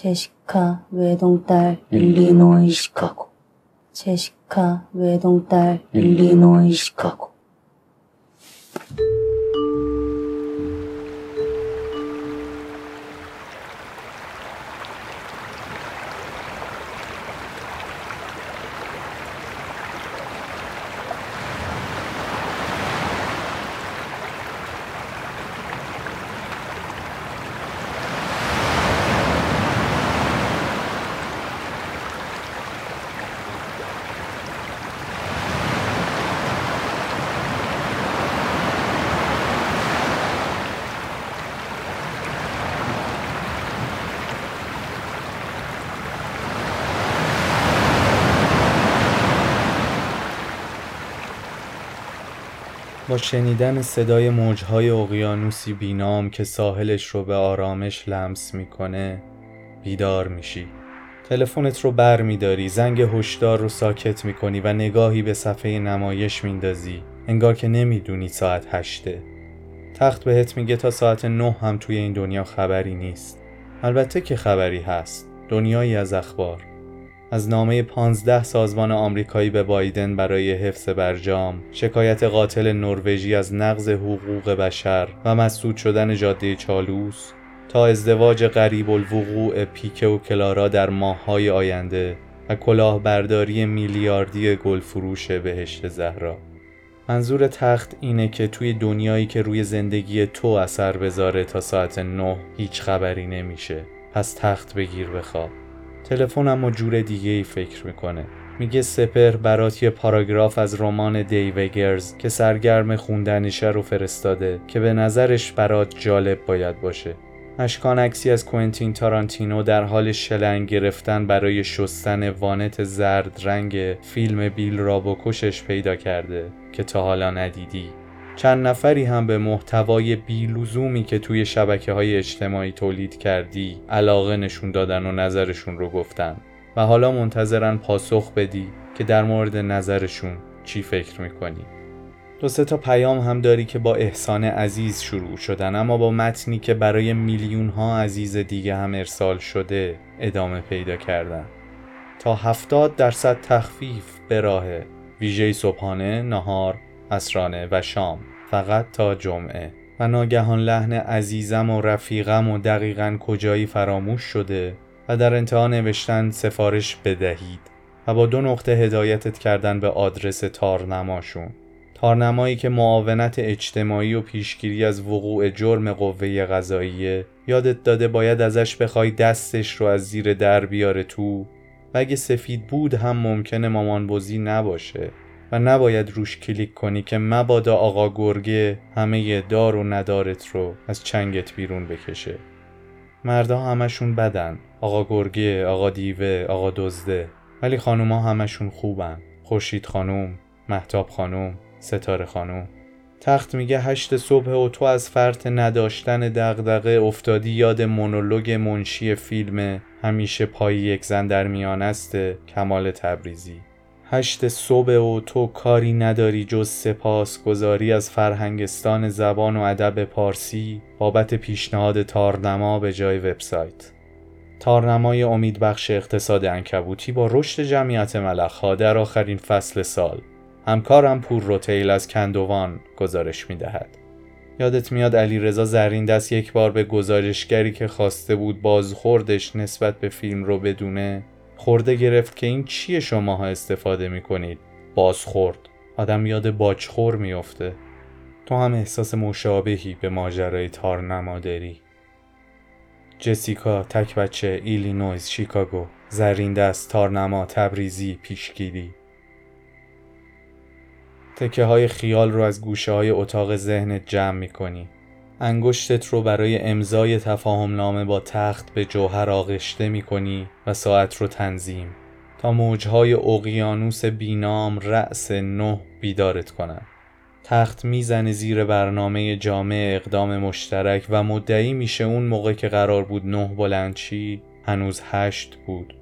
제시카 외동딸 일리노이 시카고. 제시카 외동딸 일리노이 시카고 با شنیدن صدای موجهای اقیانوسی بینام که ساحلش رو به آرامش لمس می‌کنه بیدار میشی. تلفنت رو بر میداری زنگ هشدار رو ساکت می‌کنی و نگاهی به صفحه نمایش میندازی. انگار که نمی‌دونی ساعت هشته تخت بهت میگه تا ساعت نه هم توی این دنیا خبری نیست. البته که خبری هست. دنیایی از اخبار. از نامه 15 سازمان آمریکایی به بایدن برای حفظ برجام، شکایت قاتل نروژی از نقض حقوق بشر و مسدود شدن جاده چالوس تا ازدواج غریب الوقوع پیکه و کلارا در ماههای آینده و کلاهبرداری میلیاردی گلفروش بهشت زهرا. منظور تخت اینه که توی دنیایی که روی زندگی تو اثر بذاره تا ساعت نه هیچ خبری نمیشه. پس تخت بگیر بخواب. تلفن اما جور دیگه ای فکر می‌کنه. میگه سپر برات یه پاراگراف از رمان دیوگرز که سرگرم خوندنشه رو فرستاده که به نظرش برات جالب باید باشه. اشکان عکسی از کوینتین تارانتینو در حال شلنگ گرفتن برای شستن وانت زرد رنگ فیلم بیل را بکشش پیدا کرده که تا حالا ندیدی. چند نفری هم به محتوای بیلوزومی که توی شبکه های اجتماعی تولید کردی علاقه نشون دادن و نظرشون رو گفتن. و حالا منتظرن پاسخ بدی که در مورد نظرشون چی فکر می‌کنی. دو سه تا پیام هم داری که با احسان عزیز شروع شدن اما با متنی که برای میلیون ها عزیز دیگه هم ارسال شده ادامه پیدا کردن. تا هفتاد درصد تخفیف به راه. ویژه صبحانه نهار اسرانه و شام. فقط تا جمعه. و ناگهان لحن عزیزم و رفیقم و دقیقا کجایی فراموش شده و در انتها نوشتن سفارش بدهید و با دو نقطه هدایتت کردن به آدرس تارنماشون. تارنمایی که معاونت اجتماعی و پیشگیری از وقوع جرم قوه قضاییه یادت داده باید ازش بخوای دستش رو از زیر در بیاره تو. و اگه سفید بود هم ممکنه مامانبوزی نباشه. و نباید روش کلیک کنی که مبادا آقا گرگه همه دار و ندارت رو از چنگت بیرون بکشه. مردا همشون بدن. آقا گرگه آقا دیوه آقا دزده. ولی خانوما همشون خوبن. خورشید خانوم محتاب خانوم ستاره خانوم. تخت میگه هشت صبح و تو از فرط نداشتن دغدغه افتادی یاد مونولوگ منشی فیلم همیشه پای یک زن در میان است کمال تبریزی. هشت صبح و تو کاری نداری جز سپاس گذاری از فرهنگستان زبان و ادب پارسی بابت پیشنهاد تارنما به جای وبسایت. تارنمای امیدبخش اقتصاد انکبوتی با رشد جمعیت ملخها در آخرین فصل سال. همکارم پور روتیل از کندوان گزارش می دهد. یادت میاد علی رضا زرین دست یک بار به گزارشگری که خواسته بود بازخوردش نسبت به فیلم رو بدونه؟ خرده گرفت که این چیه شماها استفاده می‌کنید؟ بازخورد. آدم یاد باچخور میافته. تو هم احساس مشابهی به ماجرای تارنما داری جسیکا تک بچه ایلینویز شیکاگو زرین دست تارنما تبریزی پیشگیری. تکه های خیال رو از گوشه های اتاق ذهنت جمع می‌کنی. انگشتت رو برای امضای تفاهم نامه با تخت به جوهر آغشته می کنی و ساعت رو تنظیم. تا موجهای اقیانوس بینام رأس نه بیدارت کنن. تخت می‌زنه زیر برنامه جامع اقدام مشترک و مدعی میشه اون موقع که قرار بود نه بلندچی هنوز هشت بود.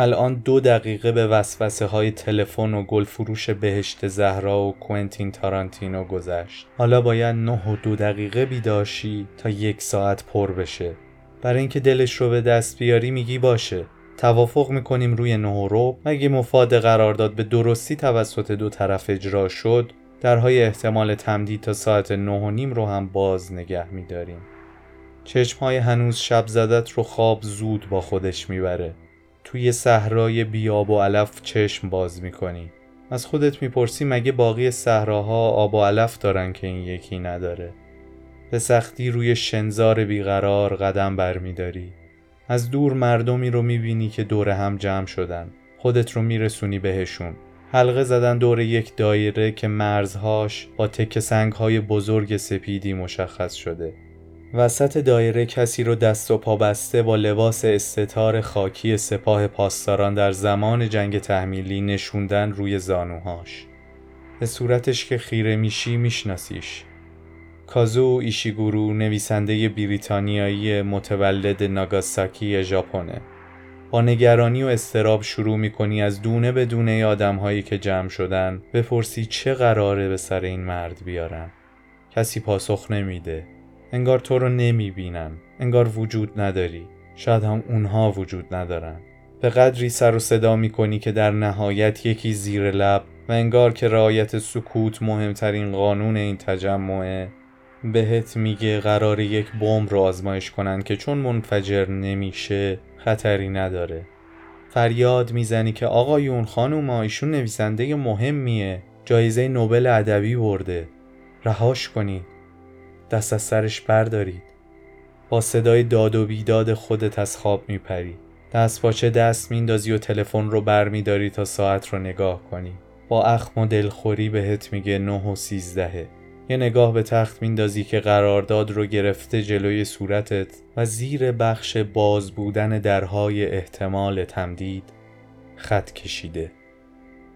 الان دو دقیقه به وسوسه های تلفن و گل فروش بهشت زهرا و کوینتین تارانتینو گذشت. حالا باید نه و دو دقیقه بیداشی تا یک ساعت پر بشه. برای اینکه دلش رو به دست بیاری میگی باشه. توافق می‌کنیم روی نه رو مگه مفاد قرارداد به درستی توسط دو طرف اجرا شد درهای احتمال تمدید تا ساعت نه و نیم رو هم باز نگه میداریم. چشم های هنوز شب زدت رو خواب زود با خودش می‌بره. توی صحرای بیاب و علف چشم باز می‌کنی. از خودت می‌پرسی مگه باقی صحراها آب و علف دارن که این یکی نداره. به سختی روی شنزار بیقرار قدم برمیداری. از دور مردمی رو می‌بینی که دور هم جمع شدن. خودت رو میرسونی بهشون. حلقه زدن دور یک دایره که مرزهاش با تک سنگهای بزرگ سپیدی مشخص شده. وسط دایره کسی رو دست و پا بسته با لباس استتار خاکی سپاه پاسداران در زمان جنگ تحمیلی نشوندن روی زانوهاش. به صورتش که خیره میشی میشناسیش. کازو ایشیگورو نویسنده بریتانیایی متولد ناگاساکی ژاپنه. با نگرانی و استراب شروع می‌کنی از دونه به دونه آدم هایی که جمع شدن بپرسی چه قراره به سر این مرد بیارن. کسی پاسخ نمیده. انگار تو رو نمی‌بینن. انگار وجود نداری. شاید هم اونها وجود ندارن. به قدری سر و صدا می‌کنی که در نهایت یکی زیر لب و انگار که رعایت سکوت مهمترین قانون این تجمعه بهت میگه قرار یک بمب رو آزمایش کنن که چون منفجر نمیشه خطری نداره. فریاد می‌زنی که آقایون خانوم ایشون نویسنده مهمیه. جایزه نوبل ادبی برده. رهاش کنید دست از سرش بردارید. با صدای داد و بیداد خودت از خواب میپری. دست باچه دست میندازی و تلفن رو برمیداری تا ساعت رو نگاه کنی. با اخم و دلخوری بهت میگه نه و سیزدهه یه نگاه به تخت میندازی که قرارداد رو گرفته جلوی صورتت و زیر بخش باز بودن درهای احتمال تمدید خط کشیده.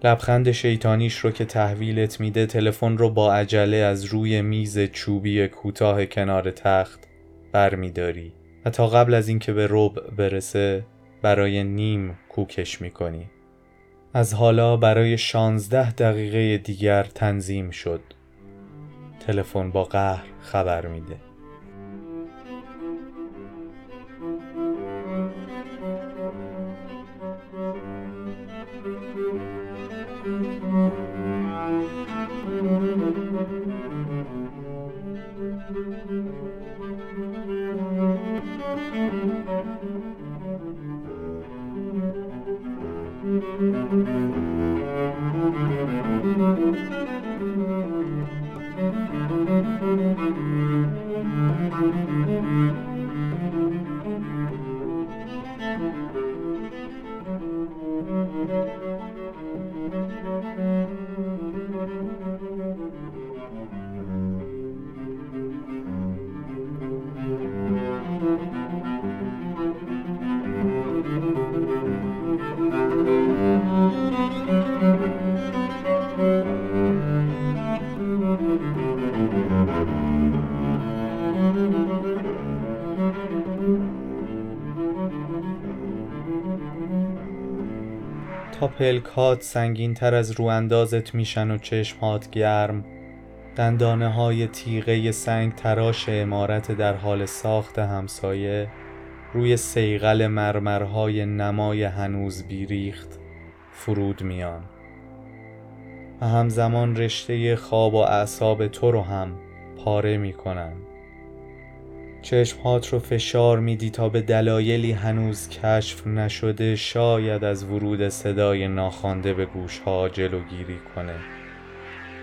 لبخند شیطانیش رو که تحویلت میده تلفن رو با عجله از روی میز چوبی کوتاه کنار تخت برمیداری و تا قبل از اینکه به ربع برسه برای نیم کوکش می‌کنی. از حالا برای شانزده دقیقه دیگر تنظیم شد. تلفن با قهر خبر میده. پلکات سنگین تر از رو اندازت میشن و چشمات گرم. دندانه های تیغه سنگ تراش امارت در حال ساخت همسایه روی سیغل مرمرهای نمای هنوز بیریخت فرود میان. و همزمان رشته خواب و اعصاب تو رو هم پاره می‌کنن. چشمهات رو فشار میدی تا به دلایلی هنوز کشف نشده شاید از ورود صدای ناخوانده به گوشها جلوگیری کنه.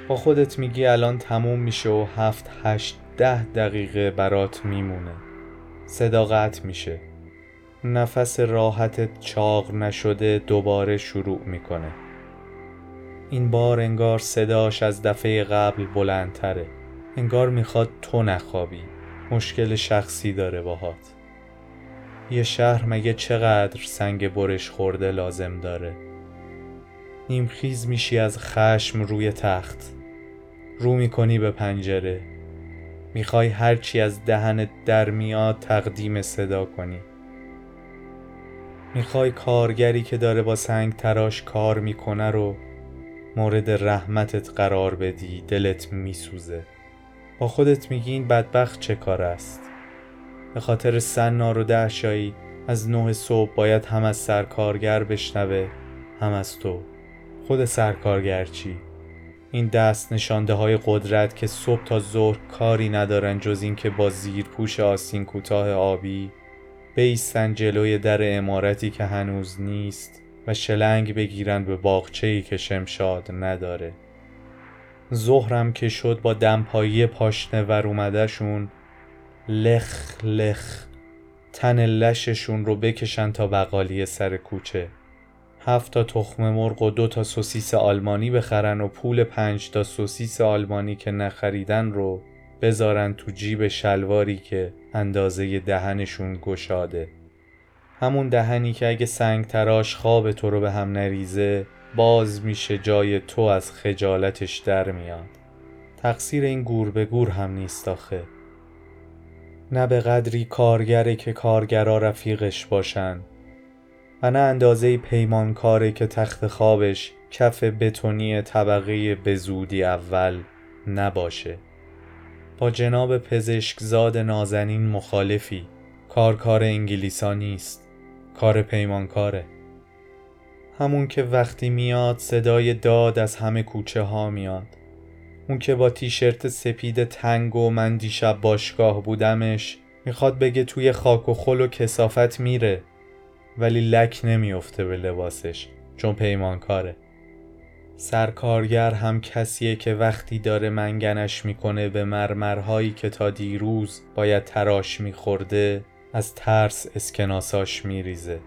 با خودت میگی الان تموم میشه و هفت هشت ده دقیقه برات میمونه. صدا قطع میشه. نفس راحتت چاق نشده دوباره شروع می‌کنه. این بار انگار صداش از دفعه قبل بلندتره. انگار می‌خواد تو نخوابی. مشکل شخصی داره باهات. یه شهر مگه چقدر سنگ برش خورده لازم داره؟ نیمخیز میشی از خشم روی تخت. رو می‌کنی به پنجره. می‌خوای هرچی از دهنت در میاد تقدیم صدا کنی. می‌خوای کارگری که داره با سنگ تراش کار می‌کنه رو مورد رحمتت قرار بدی دلت میسوزه. با خودت میگی این بدبخت چه کار است؟ به خاطر سنار و دهشایی از نه صبح باید هم از سرکارگر بشنوه هم از تو. خود سرکارگر چی؟ این دست نشانده های قدرت که صبح تا ظهر کاری ندارن جز اینکه با زیر پوش آسین کوتاه آبی بیستن جلوی در امارتی که هنوز نیست و شلنگ بگیرن به باغچه‌ای که شمشاد نداره. ظهرم که شد با دمپایی پاشنه ور اومدهشون لخ لخ تن لششون رو بکشن تا بقالی سر کوچه. هفت تا تخم مرغ و دو تا سوسیس آلمانی بخرن و پول پنج تا سوسیس آلمانی که نخریدن رو بذارن تو جیب شلواری که اندازه دهنشون گشاده. همون دهنی که اگه سنگ تراش خواب تو رو به هم نریزه باز میشه جای تو از خجالتش در میاد. تقصیر این گور به گور هم نیست آخه. نه به قدری کارگره که کارگرا رفیقش باشن و نه اندازه پیمانکاره که تخت خوابش کف بتونی طبقه بزودی اول نباشه. با جناب پزشکزاد نازنین مخالفی. کار کار انگلیسا نیست. کار پیمانکاره. همون که وقتی میاد صدای داد از همه کوچه ها میاد. اون که با تیشرت سپید تنگ و من دیشب باشگاه بودمش می‌خواد بگه توی خاک و خل و کسافت میره ولی لک نمیافته به لباسش چون پیمانکاره. سرکارگر هم کسیه که وقتی داره منگنش می‌کنه به مرمرهایی که تا دیروز باید تراش میخورده از ترس اسکناساش میریزه.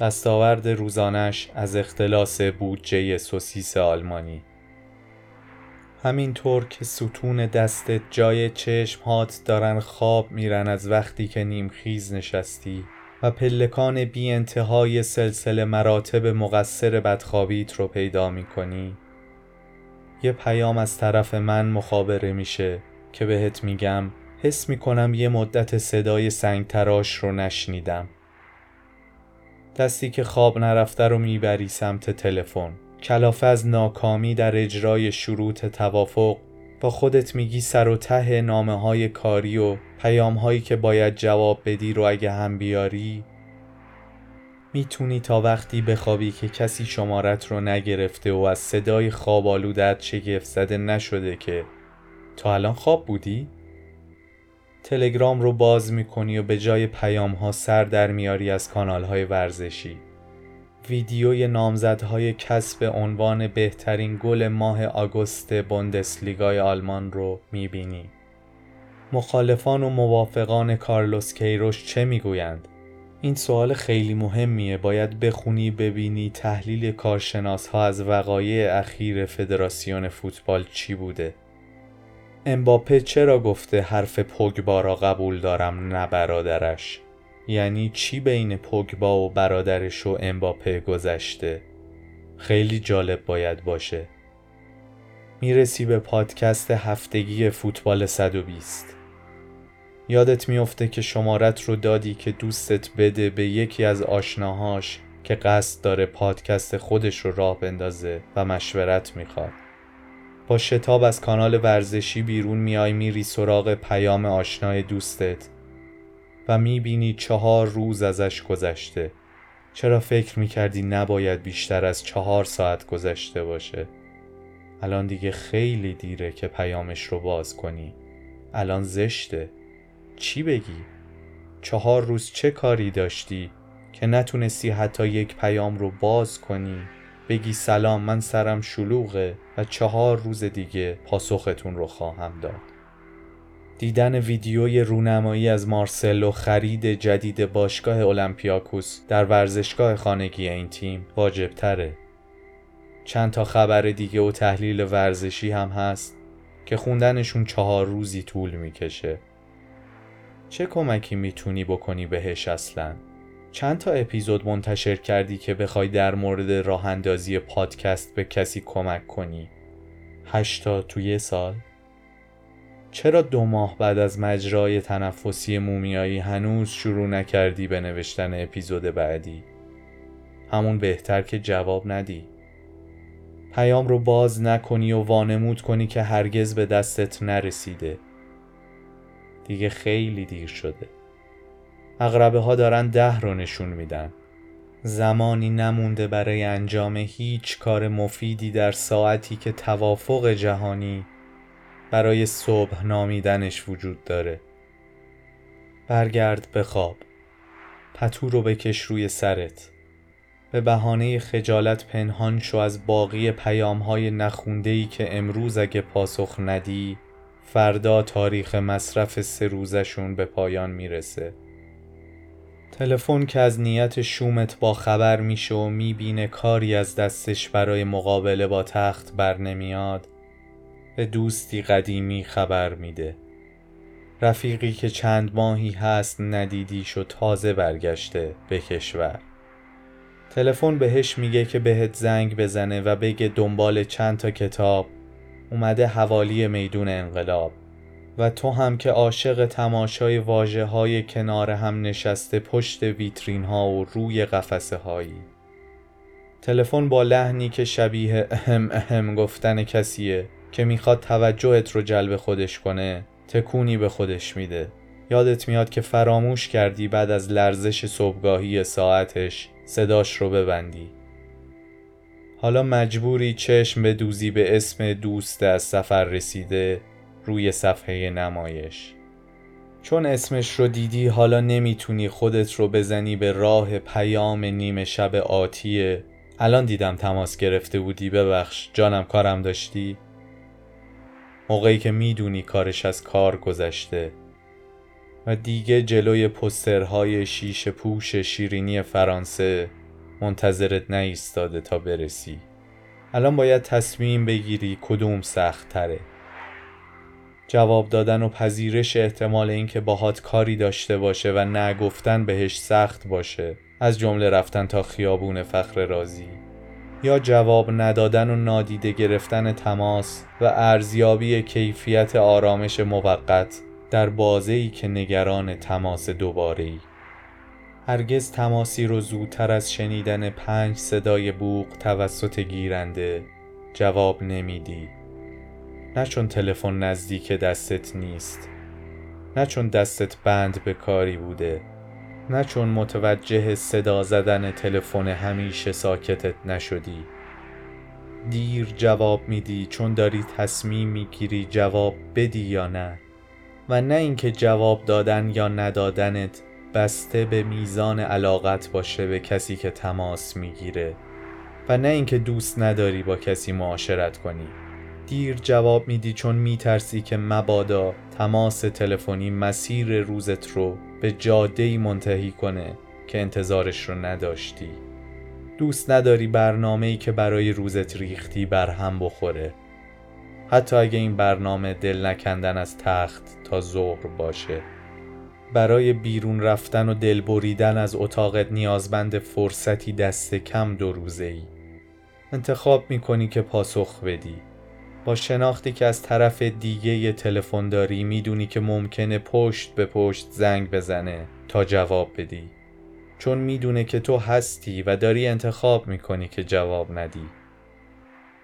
دستاورد روزانش از اختلاس بودجه سوسیس آلمانی. همینطور که ستون دستت جای چشم هات دارن خواب میرن از وقتی که نیمخیز نشستی و پلکان بی انتهای سلسله مراتب مقصر بدخوابیت رو پیدا می‌کنی. یه پیام از طرف من مخابره میشه که بهت میگم حس می‌کنم یه مدت صدای سنگ تراش رو نشنیدم. دستی که خواب نرفته رو می‌بری سمت تلفن کلافه از ناکامی در اجرای شروط توافق با خودت میگی سر و ته نامه های کاری و پیام هایی که باید جواب بدی رو اگه هم بیاری می‌تونی تا وقتی بخوابی که کسی شمارت رو نگرفته و از صدای خواب آلودت شگفت زده نشده که تا الان خواب بودی؟ تلگرام رو باز می‌کنی و به جای پیام ها سر در میاری از کانال های ورزشی. ویدیوی نامزدهای کسب عنوان بهترین گل ماه آگوست بوندسلیگای آلمان رو می‌بینی. مخالفان و موافقان کارلوس کیروش چه می‌گویند؟ این سوال خیلی مهمیه. باید بخونی ببینی تحلیل کارشناس ها از وقایع اخیر فدراسیون فوتبال چی بوده. امباپه چرا گفته حرف پوگبا را قبول دارم نه برادرش؟ یعنی چی بین پوگبا و برادرش و امباپه گذشته؟ خیلی جالب باید باشه. می‌رسی به پادکست هفتگی فوتبال 120 یادت میفته که شمارت رو دادی که دوستت بده به یکی از آشناهاش که قصد داره پادکست خودش رو راه بندازه و مشورت می‌خواد. با شتاب از کانال ورزشی بیرون میای میری سراغ پیام آشنای دوستت و می‌بینی چهار روز ازش گذشته. چرا فکر می‌کردی نباید بیشتر از چهار ساعت گذشته باشه؟ الان دیگه خیلی دیره که پیامش رو باز کنی. الان زشته. چی بگی؟ چهار روز چه کاری داشتی که نتونستی حتی یک پیام رو باز کنی؟ بگی سلام من سرم شلوغه و چهار روز دیگه پاسختون رو خواهم داد. دیدن ویدیوی رونمایی از مارسلو خرید جدید باشگاه اولمپیاکوس در ورزشگاه خانگی این تیم واجب تره چند تا خبر دیگه و تحلیل ورزشی هم هست که خوندنشون چهار روزی طول می‌کشه. چه کمکی می‌تونی بکنی بهش اصلا؟ چند تا اپیزود منتشر کردی که بخوای در مورد راه اندازی پادکست به کسی کمک کنی؟ هشتا توی سال؟ چرا دو ماه بعد از مجرای تنفسی مومیایی هنوز شروع نکردی به نوشتن اپیزود بعدی؟ همون بهتر که جواب ندی پیام رو باز نکنی و وانمود کنی که هرگز به دستت نرسیده دیگه خیلی دیر شده اغربه ها دارن ده رو نشون میدن. زمانی نمونده برای انجام هیچ کار مفیدی در ساعتی که توافق جهانی برای صبح نامیدنش وجود داره. برگرد به خواب. پتو رو بکش روی سرت. به بهانه خجالت پنهان شو از باقی پیام های نخونده که امروز اگه پاسخ ندی فردا تاریخ مصرف سه روزشون به پایان می‌رسه. تلفن که از نیت شومت با خبر میشه و می‌بینه کاری از دستش برای مقابله با تخت بر نمیاد به دوستی قدیمی خبر میده. رفیقی که چند ماهی هست ندیدیش و تازه برگشته به کشور. تلفن بهش میگه که بهت زنگ بزنه و بگه دنبال چند تا کتاب. اومده حوالی میدون انقلاب. و تو هم که عاشق تماشای واجه های کنار هم نشسته پشت ویترین ها و روی قفسه هایی تلفن با لحنی که شبیه اهم اهم گفتن کسیه که می‌خواد توجهت رو جلب خودش کنه تکونی به خودش میده. یادت میاد که فراموش کردی بعد از لرزش صبحگاهی ساعتش صداش رو ببندی. حالا مجبوری چشم بدوزی به اسم دوست از سفر رسیده روی صفحه نمایش. چون اسمش رو دیدی حالا نمی‌تونی خودت رو بزنی به راه پیام نیمه شب آتیه. الان دیدم تماس گرفته بودی ببخش. جانم کارم داشتی؟ موقعی که می‌دونی کارش از کار گذشته. و دیگه جلوی پسترهای شیش پوش شیرینی فرانسه منتظرت نایستاده تا برسی. الان باید تصمیم بگیری کدوم سخت تره جواب دادن و پذیرش احتمال اینکه باهات کاری داشته باشه و نگفتن بهش سخت باشه. از جمله رفتن تا خیابون فخر رازی. یا جواب ندادن و نادیده گرفتن تماس و ارزیابی کیفیت آرامش موقت در بازه‌ای که نگران تماس دوباره‌ای. هرگز تماسی رو زودتر از شنیدن پنج صدای بوق توسط گیرنده جواب نمیدی. نه چون تلفن نزدیک دستت نیست نه چون دستت بند به کاری بوده نه چون متوجه صدا زدن تلفن همیشه ساکتت نشدی. دیر جواب میدی چون داری تصمیم می‌گیری جواب بدی یا نه. و نه اینکه جواب دادن یا ندادنت بسته به میزان علاقت باشه به کسی که تماس می‌گیره. و نه اینکه دوست نداری با کسی معاشرت کنی. دیر جواب میدی چون میترسی که مبادا تماس تلفنی مسیر روزت رو به جاده منتهی کنه که انتظارش رو نداشتی. دوست نداری برنامه ای که برای روزت ریختی بر هم بخوره. حتی اگه این برنامه دل نکندن از تخت تا ظهر باشه. برای بیرون رفتن و دل بریدن از اتاقت نیازمند فرصتی دست کم دو روزه ای انتخاب می‌کنی که پاسخ بدی. با شناختی که از طرف دیگه تلفن داری می‌دونی که ممکنه پشت به پشت زنگ بزنه تا جواب بدی. چون می‌دونه که تو هستی و داری انتخاب می‌کنی که جواب ندی.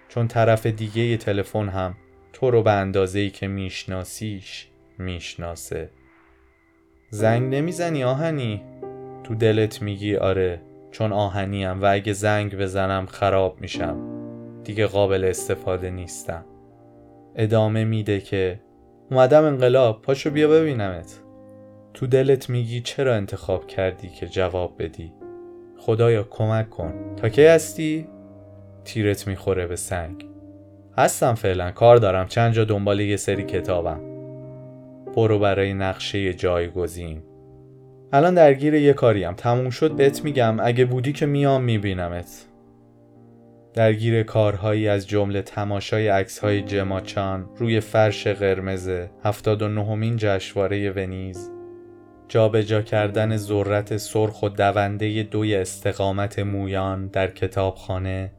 چون طرف دیگه تلفن هم تو رو به اندازه‌ای که میشناسیش می‌شناسه. زنگ نمی‌زنی آهنی؟ تو دلت میگی آره چون آهنیم و اگه زنگ بزنم خراب میشم. دیگه قابل استفاده نیستم. ادامه میده که اومدم انقلاب پاشو بیا ببینمت. تو دلت میگی چرا انتخاب کردی که جواب بدی؟ خدایا کمک کن. تا کی هستی؟ تیرت می‌خوره به سنگ. هستم فعلا کار دارم. چند جا دنبال یه سری کتابم. برو برای نقشه جایگزین. الان درگیر یه کاریم. تموم شد بهت میگم. اگه بودی که میام میبینمت. درگیر کارهایی از جمله تماشای عکسهای جماچان روی فرش قرمز 79 مین جشنواره ونیز جابجا جا کردن ذرت سرخ و دونده دوی استقامت مویان در کتابخانه.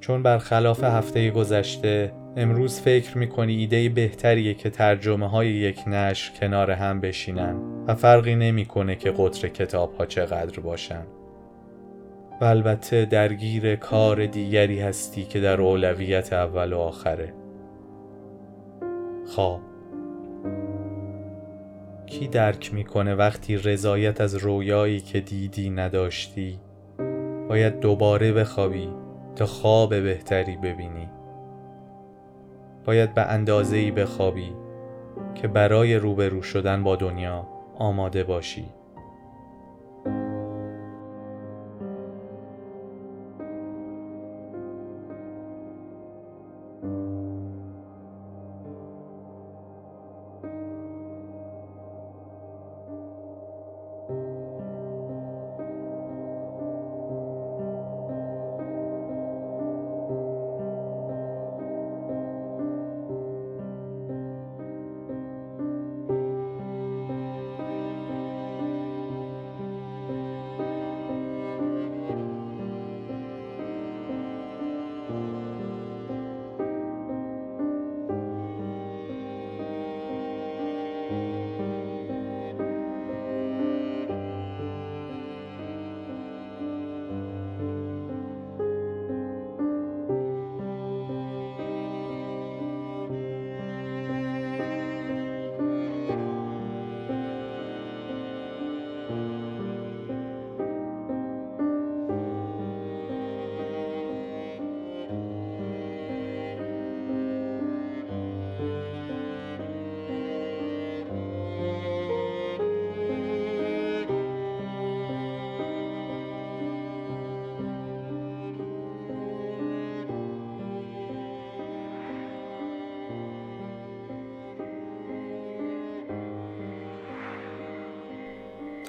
چون برخلاف هفته گذشته امروز فکر می‌کنی ایده بهتریه که ترجمه های یک نشر کنار هم بشینن و فرقی نمی‌کنه که قطر کتاب ها چقدر باشن. و البته درگیر کار دیگری هستی که در اولویت اول و آخره. خواب کی درک می‌کنه وقتی رضایت از رویایی که دیدی نداشتی؟ باید دوباره بخوابی تا خواب بهتری ببینی. باید به اندازه ای بخوابی که برای روبرو شدن با دنیا آماده باشی.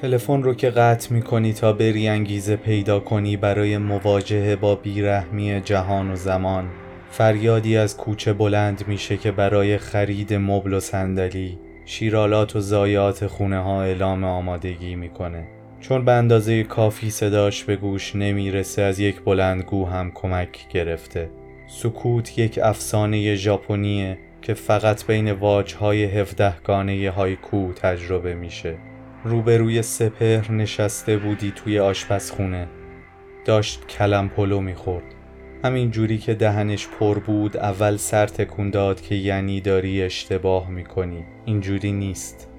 تلفن رو که قطع می کنی تا بری انگیزه پیدا کنی برای مواجهه با بیرحمی جهان و زمان. فریادی از کوچه بلند میشه که برای خرید مبل و صندلی شیرالات و زایات خونه ها اعلام آمادگی می‌کنه. چون به اندازه کافی صداش به گوش نمی‌رسه از یک بلندگو هم کمک گرفته. سکوت یک افسانه ژاپنیه که فقط بین واجهای هفدهگانه هایکو تجربه میشه. روبروی سپهر نشسته بودی توی آشپزخونه. داشت کلم پلو می‌خورد. همین جوری که دهنش پر بود اول سر تکون داد که یعنی داری اشتباه می‌کنی. اینجوری نیست.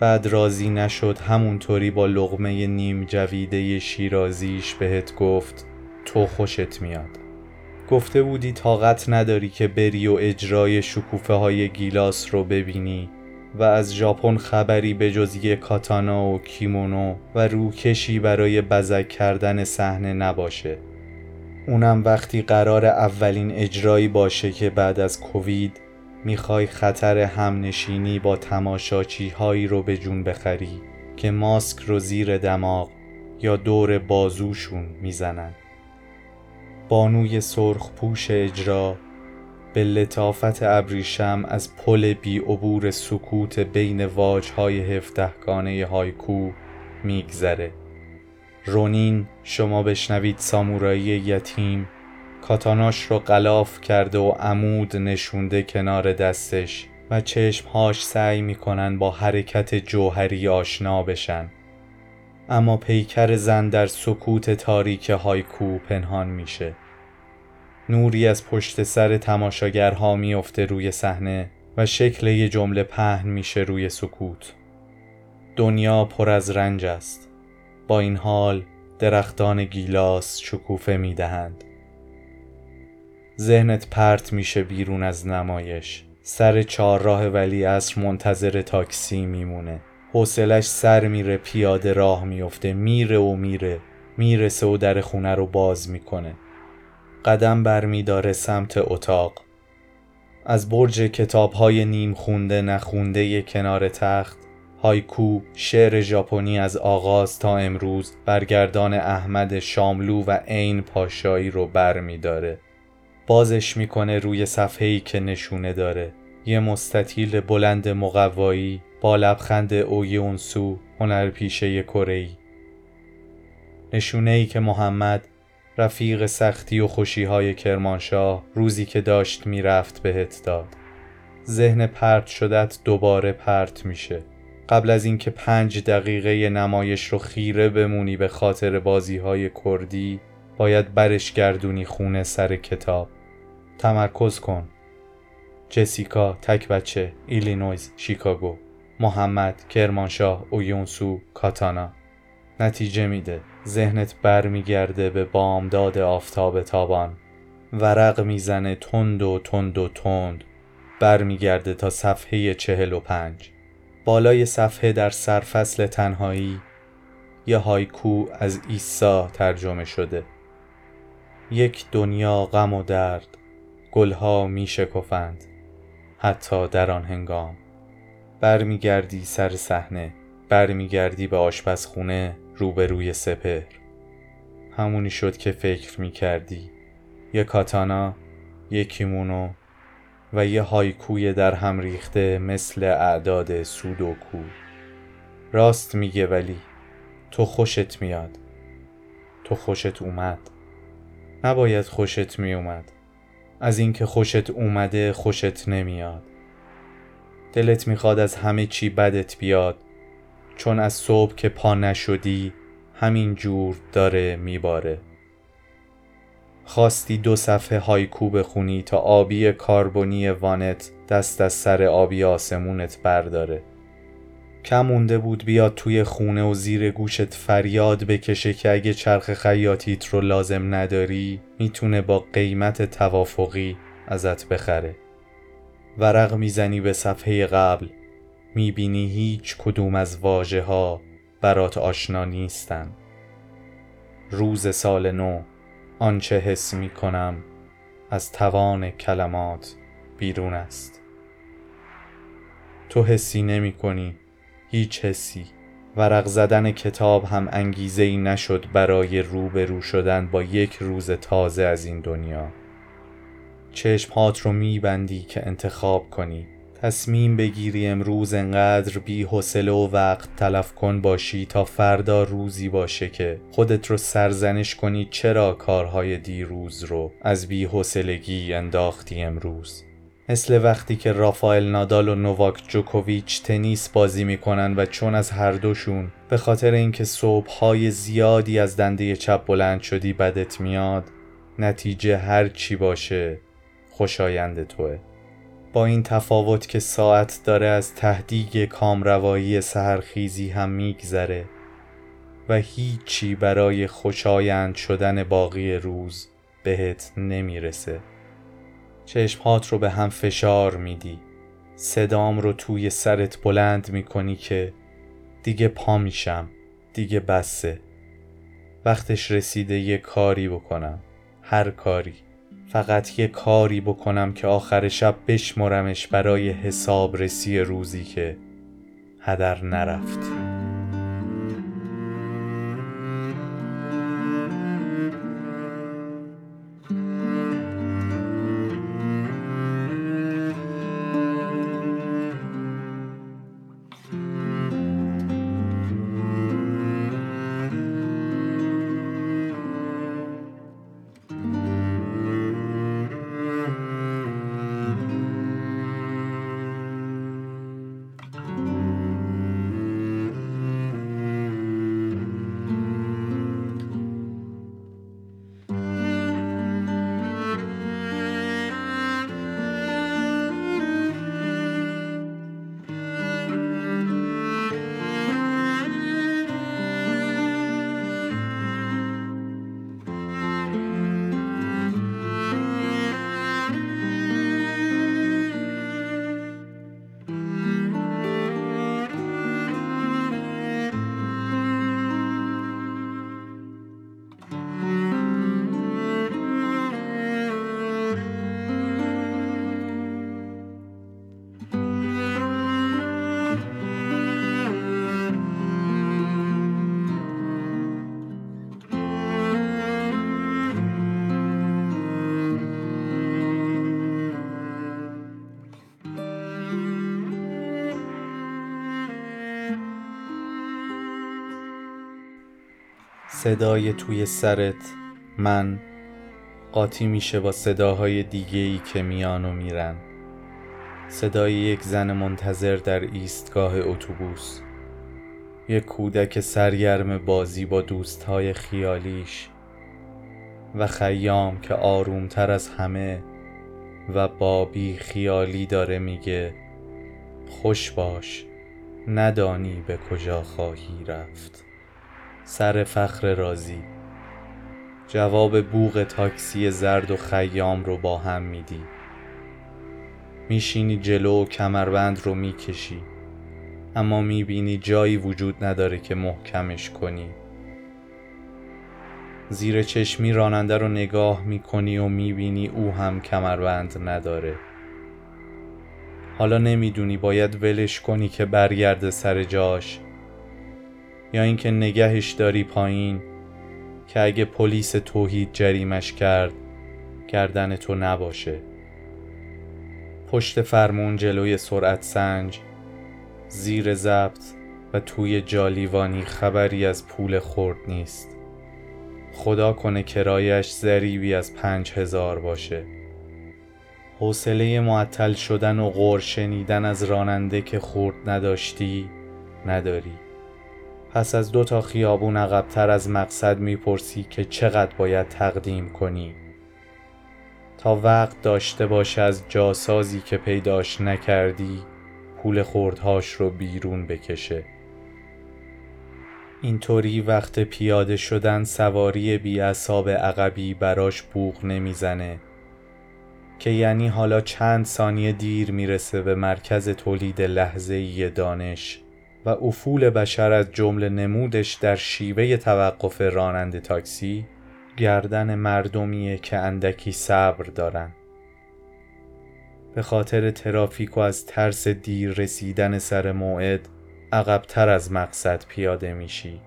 بعد راضی نشد همونطوری با لغمه نیم جویده شیرازیش بهت گفت تو خوشت میاد. گفته بودی طاقت نداری که بری و اجرای شکوفه های گیلاس رو ببینی. و از ژاپن خبری به جز کاتانا و کیمونو و روکشی برای بزک کردن صحنه نباشه. اونم وقتی قرار اولین اجرایی باشه که بعد از کووید می‌خوای خطر همنشینی با تماشاچی هایی رو به جون بخری که ماسک رو زیر دماغ یا دور بازوشون می‌زنن. بانوی سرخ پوش اجرا به لطافت ابریشم از پل بی عبور سکوت بین واجهای هفدهگانه هایکو میگذره. رونین شما بشنوید سامورایی یتیم. کاتاناش رو غلاف کرده و عمود نشونده کنار دستش و چشمهاش سعی می‌کنن با حرکت جوهری آشنا بشن. اما پیکر زن در سکوت تاریک هایکو پنهان میشه. نوری از پشت سر تماشاگرها میافته روی صحنه و شکل یه جمله پهن میشه روی سکوت. دنیا پر از رنج است. با این حال درختان گیلاس شکوفه می‌دهند. ذهنت پرت میشه بیرون از نمایش. سر چهارراه ولی اصر منتظر تاکسی میمونه. حوصلش سر میره پیاده راه میفته میره و میره. می‌رسه و در خونه رو باز می‌کنه. قدم برمیداره سمت اتاق. از برج کتاب های نیم خونده نخونده کنار تخت هایکو شعر ژاپنی از آغاز تا امروز برگردان احمد شاملو و عین پاشایی رو بر می. بازش می‌کنه روی صفحه‌ای که نشونه داره. یه مستطیل بلند مقوایی با لبخند اویونسو هنرپیشه کره نشونه ای که محمد رفیق سختی و خوشی های کرمانشاه روزی که داشت می‌رفت بهت داد. ذهن پرت شده‌ت دوباره پرت میشه. قبل از اینکه پنج دقیقه نمایش رو خیره بمونی به خاطر بازی های کردی باید برش گردونی خونه سر کتاب. تمرکز کن. جسیکا تک بچه ایلینویز شیکاگو محمد کرمانشاه اویونسو کاتانا. نتیجه میده. ذهنت برمیگرده به بامداد آفتاب تابان. ورق می‌زنه تند و تند و تند. برمیگرده تا صفحه چهل و پنج. بالای صفحه در سرفصل تنهایی یه هایکو از ایسا ترجمه شده. یک دنیا غم و درد گلها می شکفند حتی در آن هنگام. برمیگردی سر صحنه برمیگردی به آشپزخونه روبروی سپر همونی شد که فکر می کردی یه کاتانا یه کیمونو و یه هایکوی در هم ریخته مثل اعداد سودوکو. راست میگه ولی تو خوشت میاد. تو خوشت اومد. نباید خوشت میومد از اینکه خوشت اومده خوشت نمیاد. دلت می‌خواد از همه چی بدت بیاد. چون از صبح که پا نشدی همین جور داره میباره. خواستی دو صفحه هایکو بخونی تا آبی کاربونی وانت دست از سر آبی آسمونت برداره. کم مونده بود بیاد توی خونه و زیر گوشت فریاد بکشه که اگه چرخ خیاطیت رو لازم نداری می‌تونه با قیمت توافقی ازت بخره. ورق می‌زنی به صفحه قبل. می‌بینی هیچ کدوم از واژه ها برات آشنا نیستن. روز سال نو آنچه حس می کنم از توان کلمات بیرون است. تو حسی نمی کنی هیچ حسی. ورق زدن کتاب هم انگیزه ای نشد برای روبرو شدن با یک روز تازه از این دنیا. چشمهات رو میبندی که انتخاب کنی تصمیم بگیری امروز انقدر بی حوصله و وقت تلف کن باشی تا فردا روزی باشه که خودت رو سرزنش کنی چرا کارهای دیروز رو از بی حوصلگی انداختی امروز. مثل وقتی که رافائل نادال و نوواک جوکوویچ تنیس بازی می‌کنن و چون از هر دوشون به خاطر اینکه صبحهای زیادی از دنده چپ بلند شدی بدت میاد نتیجه هر چی باشه خوشایند توه. با این تفاوت که ساعت داره از تهدیگ کامروایی سهرخیزی هم میگذره و هیچی برای خوشایند شدن باقی روز بهت نمی‌رسه. چشمهات رو به هم فشار میدی. صدام رو توی سرت بلند می‌کنی که دیگه پا میشم دیگه بسه. وقتش رسیده یه کاری بکنم. هر کاری. فقط یه کاری بکنم که آخر شب بشمرمش برای حسابرسی روزی که هدر نرفت. صدای توی سرت من قاطی میشه با صداهای دیگه ای که میان و میرن. صدای یک زن منتظر در ایستگاه اتوبوس. یک کودک سرگرم بازی با دوستهای خیالیش و خیام که آرومتر از همه و بابی خیالی داره میگه خوش باش ندانی به کجا خواهی رفت. سر فخر رازی جواب بوغ تاکسی زرد و خیام رو با هم میدی. میشینی جلو و کمربند رو می‌کشی. اما می‌بینی جایی وجود نداره که محکمش کنی. زیر چشمی راننده رو نگاه می‌کنی و می‌بینی او هم کمربند نداره. حالا نمی‌دونی باید ولش کنی که برگرده سر جاش. یا اینکه نگهش داری پایین که اگه پلیس توحید جریمش کرد گردن تو نباشه. پشت فرمون جلوی سرعت سنج زیر ضبط و توی جالیوانی خبری از پول خورد نیست. خدا کنه کرایش ذریبی از پنج هزار باشه. حوصله معطل شدن و غور شنیدن از راننده که خورد نداشتی نداری. پس از دو تا خیابون عقبتر از مقصد می‌پرسی که چقدر باید تقدیم کنی. تا وقت داشته باشه از جاسازی که پیداش نکردی پول خوردهاش رو بیرون بکشه. اینطوری وقت پیاده شدن سواری بی عقبی براش بوغ نمی‌زنه. که یعنی حالا چند ثانیه دیر می‌رسه به مرکز تولید لحظه دانش. و افول بشر از جمله نمودش در شیوه توقف راننده تاکسی گردن مردمیه که اندکی صبر دارن به خاطر ترافیک و از ترس دیر رسیدن سر موعد عقبتر از مقصد پیاده میشی.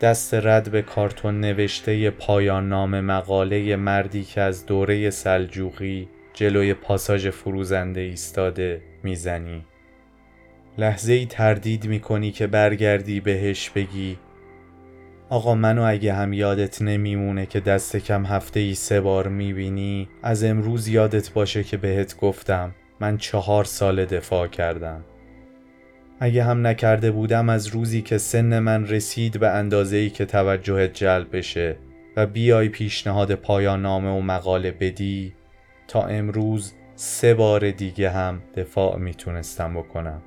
دست رد به کارتون نوشته پایان نام مقاله مردی که از دوره سلجوقی جلوی پاساژ فروزنده ایستاده می‌زنی. لحظه ای تردید می‌کنی که برگردی بهش بگی آقا منو اگه هم یادت نمیمونه که دست کم هفته ای سه بار می‌بینی از امروز یادت باشه که بهت گفتم من چهار سال دفاع کردم. اگه هم نکرده بودم از روزی که سن من رسید به اندازه ای که توجهت جلب بشه و بیای پیشنهاد پایان نامه و مقاله بدی تا امروز سه بار دیگه هم دفاع می‌تونستم بکنم.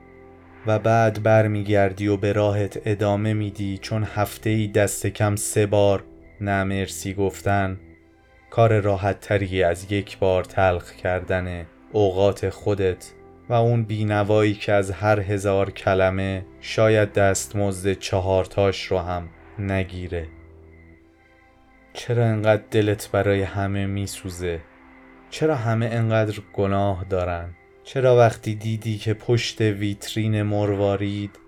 و بعد برمیگردی و به راهت ادامه میدی چون هفته ای دست کم سه بار نمرسی گفتن کار راحت تری از یک بار تلخ کردن اوقات خودت و اون بینوایی که از هر هزار کلمه شاید دستمزد چهارتاش رو هم نگیره چرا انقدر دلت برای همه میسوزه؟ چرا همه انقدر گناه دارن؟ چرا وقتی دیدی که پشت ویترین مروارید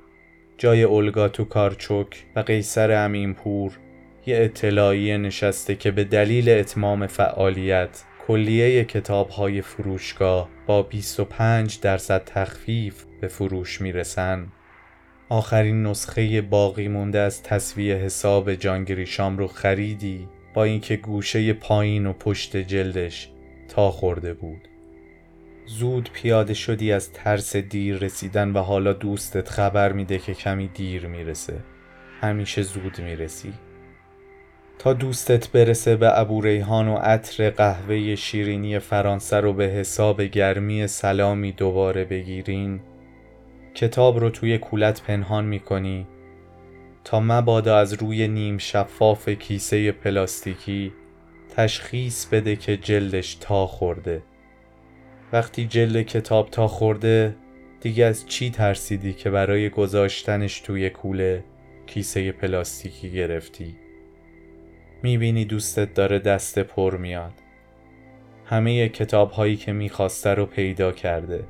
جای اولگا تو کارچوک و قیصر امینپور یه اطلاعیه نشسته که به دلیل اتمام فعالیت کلیه کتاب های فروشگاه با 25 درصد تخفیف به فروش می‌رسن؟ آخرین نسخه باقی مونده از تصویه حساب جانگریشام رو خریدی با اینکه گوشه پایین و پشت جلدش تا خورده بود. زود پیاده شدی از ترس دیر رسیدن و حالا دوستت خبر میده که کمی دیر می‌رسه. همیشه زود می‌رسی. تا دوستت برسه به ابو ریحان و عطر قهوه شیرینی فرانسه رو به حساب گرمی سلامی دوباره بگیرین کتاب رو توی کولت پنهان می‌کنی تا مبادا از روی نیم شفاف کیسه پلاستیکی تشخیص بده که جلدش تا خورده. وقتی جلد کتاب تا خورده دیگه از چی ترسیدی که برای گذاشتنش توی کوله کیسه پلاستیکی گرفتی؟ می‌بینی دوستت داره دست پر میاد. همه کتاب هایی که می‌خواسته رو پیدا کرده.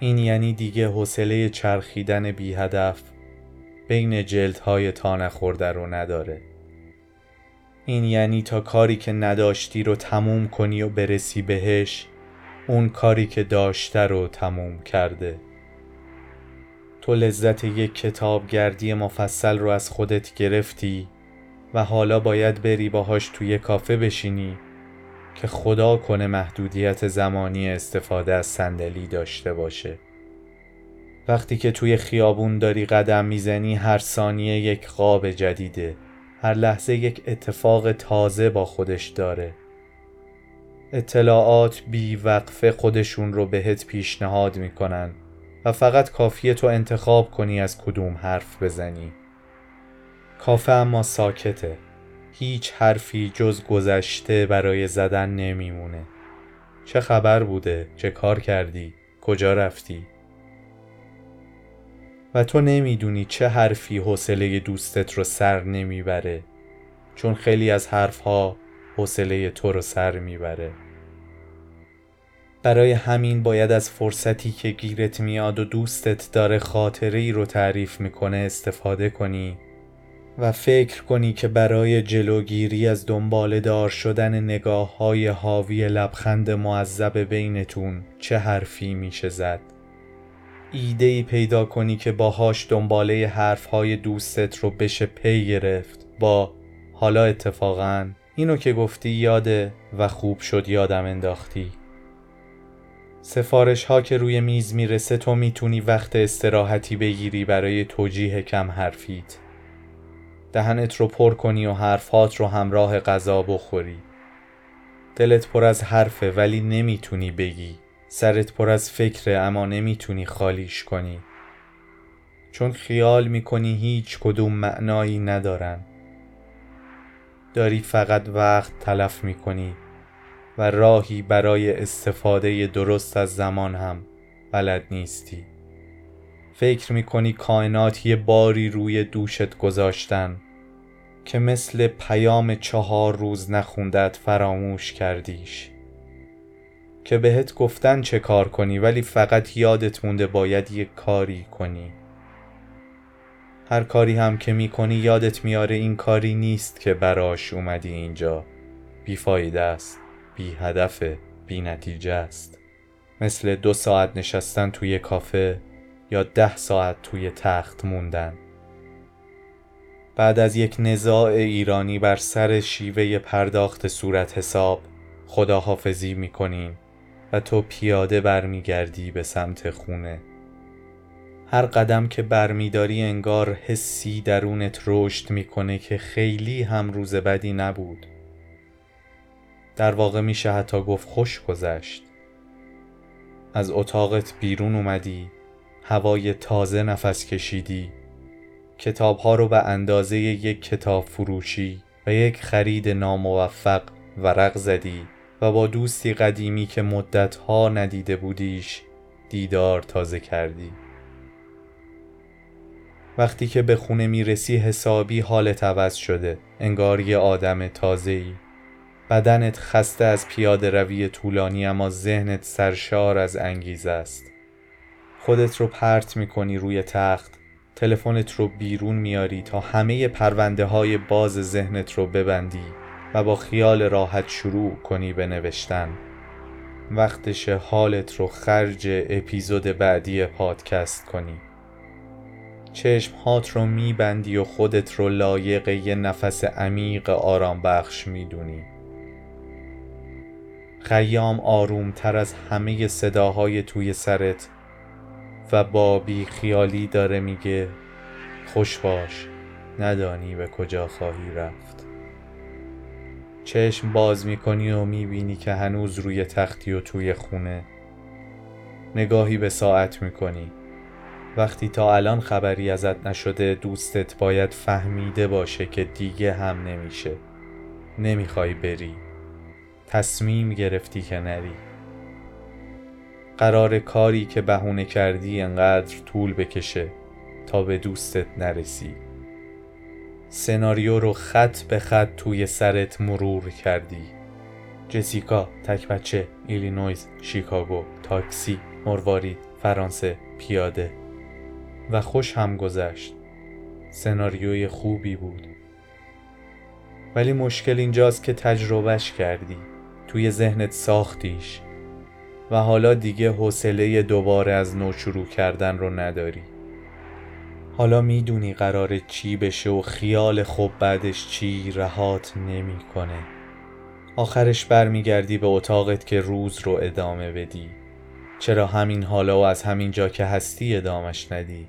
این یعنی دیگه حوصله چرخیدن بی هدف بین جلدهای تا نخورده رو نداره. این یعنی تا کاری که نداشتی رو تموم کنی و برسی بهش اون کاری که داشته رو تموم کرده. تو لذت یک کتاب گردی مفصل رو از خودت گرفتی و حالا باید بری باهاش توی کافه بشینی که خدا کنه محدودیت زمانی استفاده از صندلی داشته باشه. وقتی که توی خیابون داری قدم می‌زنی هر ثانیه یک قاب جدیده. هر لحظه یک اتفاق تازه با خودش داره. اطلاعات بی وقفه خودشون رو بهت پیشنهاد می‌کنن و فقط کافیه تو انتخاب کنی از کدوم حرف بزنی کافه اما ساکته هیچ حرفی جز گذشته برای زدن نمیمونه چه خبر بوده؟ چه کار کردی؟ کجا رفتی؟ و تو نمی‌دونی چه حرفی حوصله دوستت رو سر نمی‌بره چون خیلی از حرفها حوصله تو رو سر می‌بره برای همین باید از فرصتی که گیرت میاد و دوستت داره خاطره ای رو تعریف می‌کنه استفاده کنی و فکر کنی که برای جلوگیری از دنبال دار شدن نگاه های حاوی لبخند معذب بینتون چه حرفی میشه زد. ایده ای پیدا کنی که باهاش دنباله حرف های دوستت رو بشه پی گرفت. با حالا اتفاقا اینو که گفتی یاده و خوب شد یادم انداختی. سفارش ها که روی میز می‌رسه تو می‌تونی وقت استراحتی بگیری برای توجیه کم حرفیت. دهنت رو پر کنی و حرفات رو همراه غذا بخوری. دلت پر از حرفه ولی نمی‌تونی بگی. سرت پر از فکره اما نمی‌تونی خالیش کنی. چون خیال می‌کنی هیچ کدوم معنایی ندارن. داری فقط وقت تلف می‌کنی. و راهی برای استفاده درست از زمان هم بلد نیستی. فکر می‌کنی کائنات یه باری روی دوشت گذاشتن که مثل پیام چهار روز نخوندت فراموش کردیش. که بهت گفتن چه کار کنی ولی فقط یادت مونده باید یه کاری کنی. هر کاری هم که می‌کنی یادت میاره این کاری نیست که براش اومدی اینجا. بیفایده است. بی هدف بی نتیجه است. مثل دو ساعت نشستن توی کافه یا ده ساعت توی تخت موندن. بعد از یک نزاع ایرانی بر سر شیوه پرداخت صورت حساب خداحافظی می‌کنیم و تو پیاده برمیگردی به سمت خونه. هر قدم که برمیداری انگار حسی درونت رشد می‌کنه که خیلی هم روز بدی نبود. در واقع میشه حتی گفت خوش گذشت. از اتاقت بیرون اومدی هوای تازه نفس کشیدی کتاب ها رو به اندازه یک کتاب فروشی و یک خرید ناموفق ورق زدی و با دوستی قدیمی که مدت ها ندیده بودیش دیدار تازه کردی. وقتی که به خونه می‌رسی حسابی حالت عوض شده انگار یه آدم تازه ای بدنت خسته از پیاده روی طولانی اما ذهنت سرشار از انگیزه است. خودت رو پرت می‌کنی روی تخت تلفنت رو بیرون میاری تا همه پرونده های باز ذهنت رو ببندی و با خیال راحت شروع کنی به نوشتن. وقتش حالت رو خرج اپیزود بعدی پادکست کنی. چشم هات رو میبندی و خودت رو لایق یه نفس عمیق آرام بخش می‌دونی. خیام آروم تر از همه صداهای توی سرت و با بی خیالی داره میگه خوش باش ندانی به کجا خواهی رفت. چشم باز می‌کنی و می‌بینی که هنوز روی تختی و توی خونه. نگاهی به ساعت می‌کنی. وقتی تا الان خبری ازت نشده دوستت باید فهمیده باشه که دیگه هم نمیشه. نمی‌خوای بری. تصمیم گرفتی که نری. قرار کاری که بهونه کردی انقدر طول بکشه تا به دوستت نرسی. سناریو رو خط به خط توی سرت مرور کردی. جسیکا، تک بچه، ایلینویز، شیکاگو، تاکسی، مروارید، فرانسه، پیاده. و خوش هم گذشت. سناریوی خوبی بود. ولی مشکل اینجاست که تجربهش کردی. توی ذهنت ساختیش و حالا دیگه حوصله دوباره از نو شروع کردن رو نداری. حالا می‌دونی قرار چی بشه و خیال خوب بعدش چی رهات نمی‌کنه. آخرش برمیگردی به اتاقت که روز رو ادامه بدی. چرا همین حالا و از همین جا که هستی ادامش ندی؟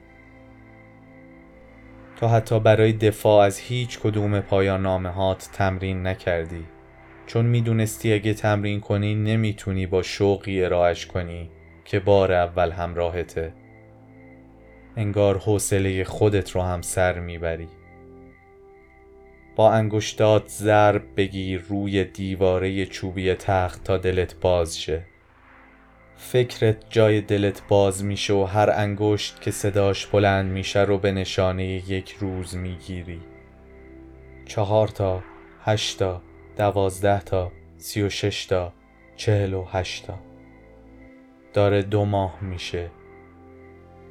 تو حتی برای دفاع از هیچ کدوم پایان نامه هات تمرین نکردی. چون می‌دونستی اگه تمرین کنی نمی‌تونی با شوقی ارائهش کنی که بار اول همراهته. انگار حوصله خودت رو هم سر می‌بری. با انگشتات ضرب بگیر روی دیواره چوبی تخت تا دلت باز شه. فکرت جای دلت باز میشه و هر انگشت که صداش بلند میشه رو به نشانه یک روز می‌گیری. چهار تا هشت تا دوازده تا سی و شش تا چهل و هشت تا. داره دو ماه میشه.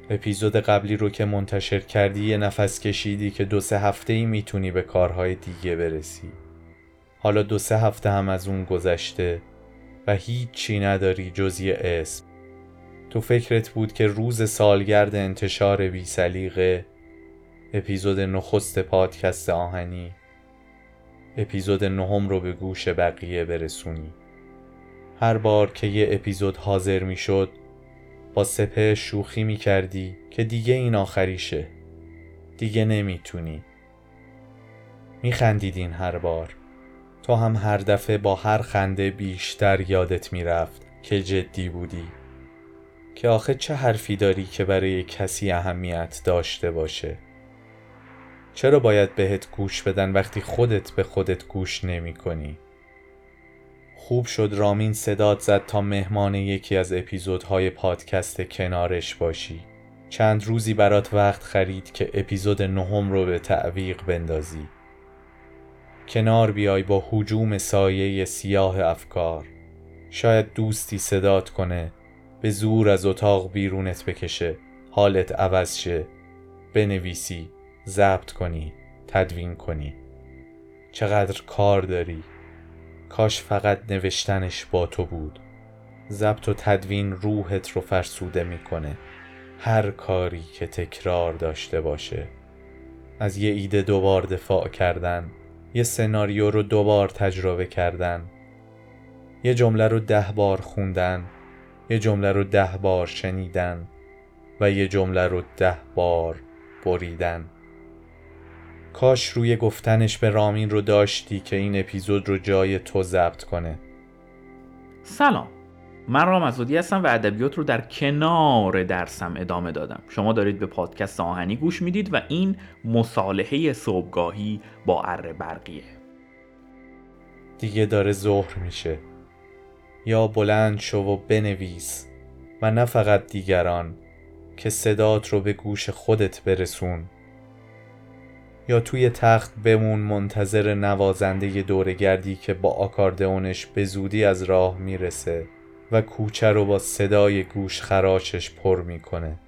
اپیزود قبلی رو که منتشر کردی یه نفس کشیدی که دو سه هفته ای می‌تونی به کارهای دیگه برسی. حالا دو سه هفته هم از اون گذشته و هیچی نداری جز یه اسم. تو فکرت بود که روز سالگرد انتشار بی سلیقه اپیزود نخست پادکست آهنی اپیزود نهم رو به گوش بقیه برسونی. هر بار که یه اپیزود حاضر می شد با سپه شوخی می کردی که دیگه این آخریشه. دیگه نمی‌تونی. می خندیدین هر بار. تو هم هر دفعه با هر خنده بیشتر یادت می‌رفت که جدی بودی. که آخه چه حرفی داری که برای کسی اهمیت داشته باشه؟ چرا باید بهت گوش بدن وقتی خودت به خودت گوش نمی کنی؟ خوب شد رامین صدات زد تا مهمان یکی از اپیزودهای پادکست کنارش باشی. چند روزی برات وقت خرید که اپیزود نهم رو به تعویق بندازی. کنار بیای با حجوم سایه سیاه افکار. شاید دوستی صدات کنه به زور از اتاق بیرونت بکشه حالت عوض شه بنویسی. ضبط کنی تدوین کنی. چقدر کار داری. کاش فقط نوشتنش با تو بود. ضبط و تدوین روحت رو فرسوده می‌کنه. هر کاری که تکرار داشته باشه. از یه ایده دوبار دفاع کردن یه سناریو رو دوبار تجربه کردن. یه جمله رو ده بار خوندن یه جمله رو ده بار شنیدن و یه جمله رو ده بار بریدن. کاش روی گفتنش به رامین رو داشتی که این اپیزود رو جای تو ضبط کنه. سلام. من رام ازودی هستم و ادبیات رو در کنار درسم ادامه دادم. شما دارید به پادکست آهنی گوش می‌دید و این مصالحه صبحگاهی با اره برقیه. دیگه داره ظهر میشه. یا بلند شو و بنویس و نه فقط دیگران که صدات رو به گوش خودت برسون. یا توی تخت بمون منتظر نوازنده دورگردی که با آکاردئونش به زودی از راه می‌رسه و کوچه رو با صدای گوش خراشش پر می‌کنه.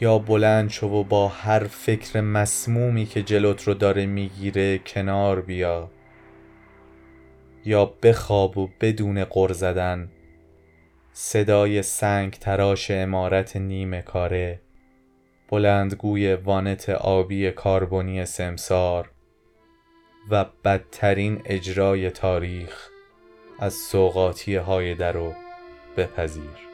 یا بلند شو و با هر فکر مسمومی که جلوت رو داره می‌گیره کنار بیا. یا بخواب و بدون قر زدن. صدای سنگ تراش امارت نیمه کاره. بلندگوی وانت آبی کاربونی سمسار و بدترین اجرای تاریخ از سوقاتی های در رو بپذیر.